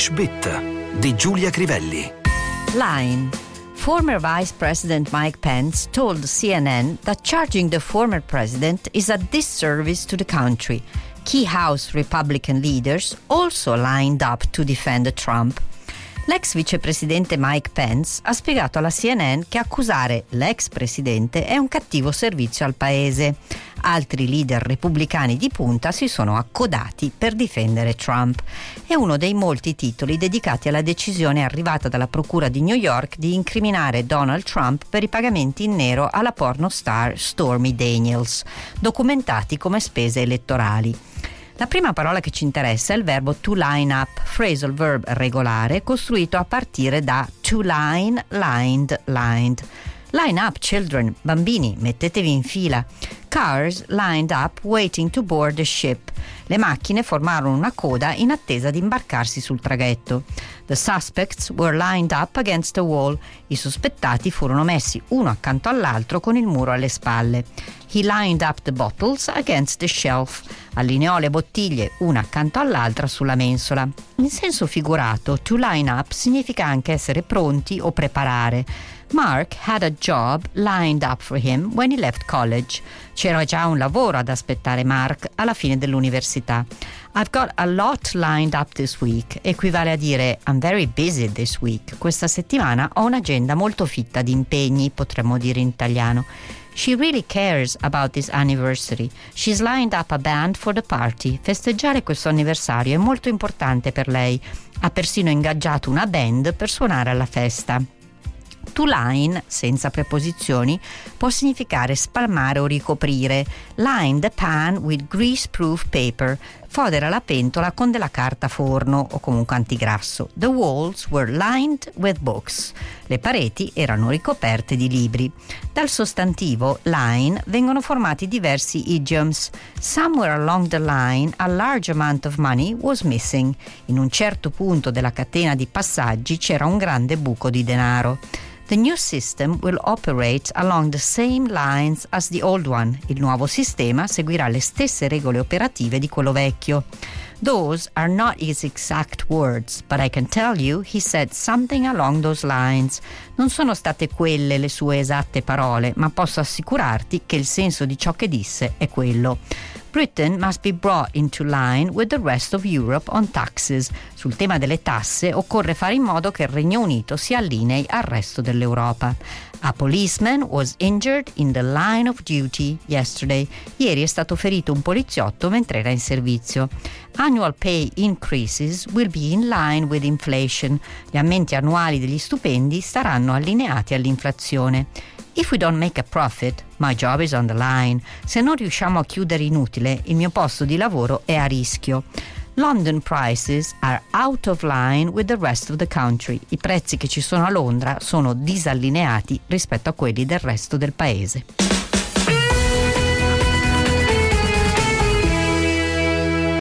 English Bit di Giulia Crivelli. Line. Former Vice President Mike Pence told CNN that charging the former president is a disservice to the country. Key House Republican leaders also lined up to defend Trump. L'ex vicepresidente Mike Pence ha spiegato alla CNN che accusare l'ex presidente è un cattivo servizio al paese. Altri leader repubblicani di punta si sono accodati per difendere Trump. È uno dei molti titoli dedicati alla decisione arrivata dalla Procura di New York di incriminare Donald Trump per i pagamenti in nero alla porno star Stormy Daniels, documentati come spese elettorali. La prima parola che ci interessa è il verbo to line up, phrasal verb regolare costruito a partire da to line, lined, lined. Line up, children, bambini, mettetevi in fila. Cars lined up waiting to board the ship. Le macchine formarono una coda in attesa di imbarcarsi sul traghetto. The suspects were lined up against the wall. I sospettati furono messi uno accanto all'altro con il muro alle spalle. He lined up the bottles against the shelf. Allineò le bottiglie una accanto all'altra sulla mensola. In senso figurato, to line up significa anche essere pronti o preparare. Mark had a job lined up for him when he left college. C'era già un lavoro ad aspettare Mark alla fine dell'università. I've got a lot lined up this week equivale a dire I'm very busy this week. Questa settimana ho un'agenda molto fitta di impegni, potremmo dire in italiano. She really cares about this anniversary. She's lined up a band for the party. Festeggiare questo anniversario è molto importante per lei. Ha persino ingaggiato una band per suonare alla festa. To line, senza preposizioni, può significare spalmare o ricoprire. Line the pan with grease-proof paper. Fodera la pentola con della carta forno o comunque antigrasso. The walls were lined with books. Le pareti erano ricoperte di libri. Dal sostantivo line vengono formati diversi idioms. Somewhere along the line a large amount of money was missing. In un certo punto della catena di passaggi c'era un grande buco di denaro. The new system will operate along the same lines as the old one. Il nuovo sistema seguirà le stesse regole operative di quello vecchio. Those are not his exact words, but I can tell you he said something along those lines. Non sono state quelle le sue esatte parole, ma posso assicurarti che il senso di ciò che disse è quello. Britain must be brought into line with the rest of Europe on taxes. Sul tema delle tasse occorre fare in modo che il Regno Unito si allinei al resto dell'Europa. A policeman was injured in the line of duty yesterday. Ieri è stato ferito un poliziotto mentre era in servizio. Annual pay increases will be in line with inflation. Gli aumenti annuali degli stupendi saranno allineati all'inflazione. If we don't make a profit, my job is on the line. Se non riusciamo a chiudere inutile, il mio posto di lavoro è a rischio. London prices are out of line with the rest of the country. I prezzi che ci sono a Londra sono disallineati rispetto a quelli del resto del paese.